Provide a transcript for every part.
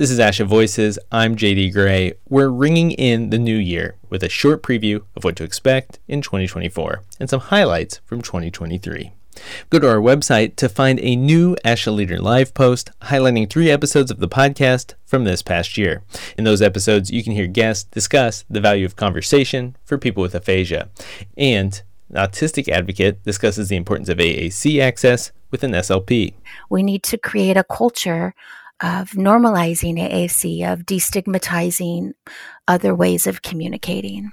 This is ASHA Voices. I'm JD Gray. We're ringing in the new year with a short preview of what to expect in 2024 and some highlights from 2023. Go to our website to find a new ASHA Leader Live post highlighting three episodes of the podcast from this past year. In those episodes, you can hear guests discuss the value of conversation for people with aphasia. And an autistic advocate discusses the importance of AAC access with an SLP. We need to create a culture of normalizing AAC, of destigmatizing other ways of communicating.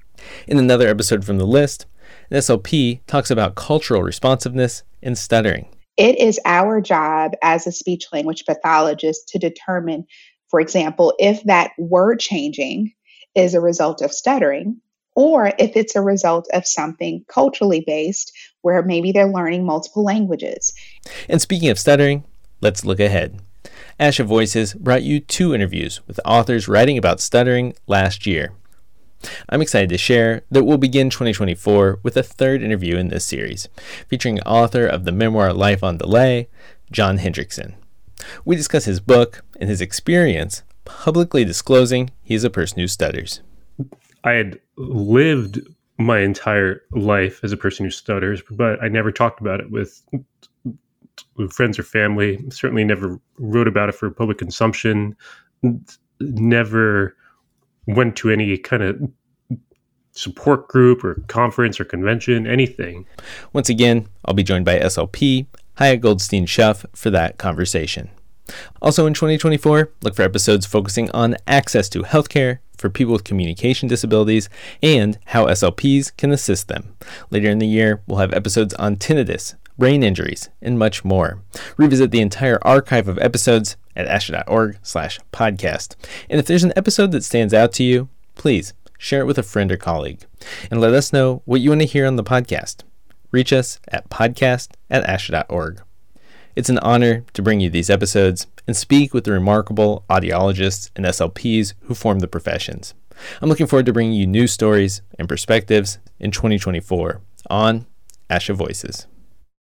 In another episode from the list, an SLP talks about cultural responsiveness and stuttering. It is our job as a speech language pathologist to determine, for example, if that word changing is a result of stuttering or if it's a result of something culturally based where maybe they're learning multiple languages. And speaking of stuttering, let's look ahead. ASHA Voices brought you two interviews with authors writing about stuttering last year. I'm excited to share that we'll begin 2024 with a third interview in this series, featuring author of the memoir Life on Delay, John Hendrickson. We discuss his book and his experience publicly disclosing he is a person who stutters. I had lived my entire life as a person who stutters, but I never talked about it with friends or family. Certainly never wrote about it for public consumption. Never went to any kind of support group or conference or convention, anything. Once again, I'll be joined by SLP, Haya Goldstein Schuff, for that conversation. Also in 2024, look for episodes focusing on access to healthcare for people with communication disabilities and how SLPs can assist them. Later in the year, we'll have episodes on tinnitus, brain injuries, and much more. Revisit the entire archive of episodes at asha.org slash podcast. And if there's an episode that stands out to you, please share it with a friend or colleague. And let us know what you want to hear on the podcast. Reach us at podcast at asha.org. It's an honor to bring you these episodes and speak with the remarkable audiologists and SLPs who form the professions. I'm looking forward to bringing you new stories and perspectives in 2024 on ASHA Voices.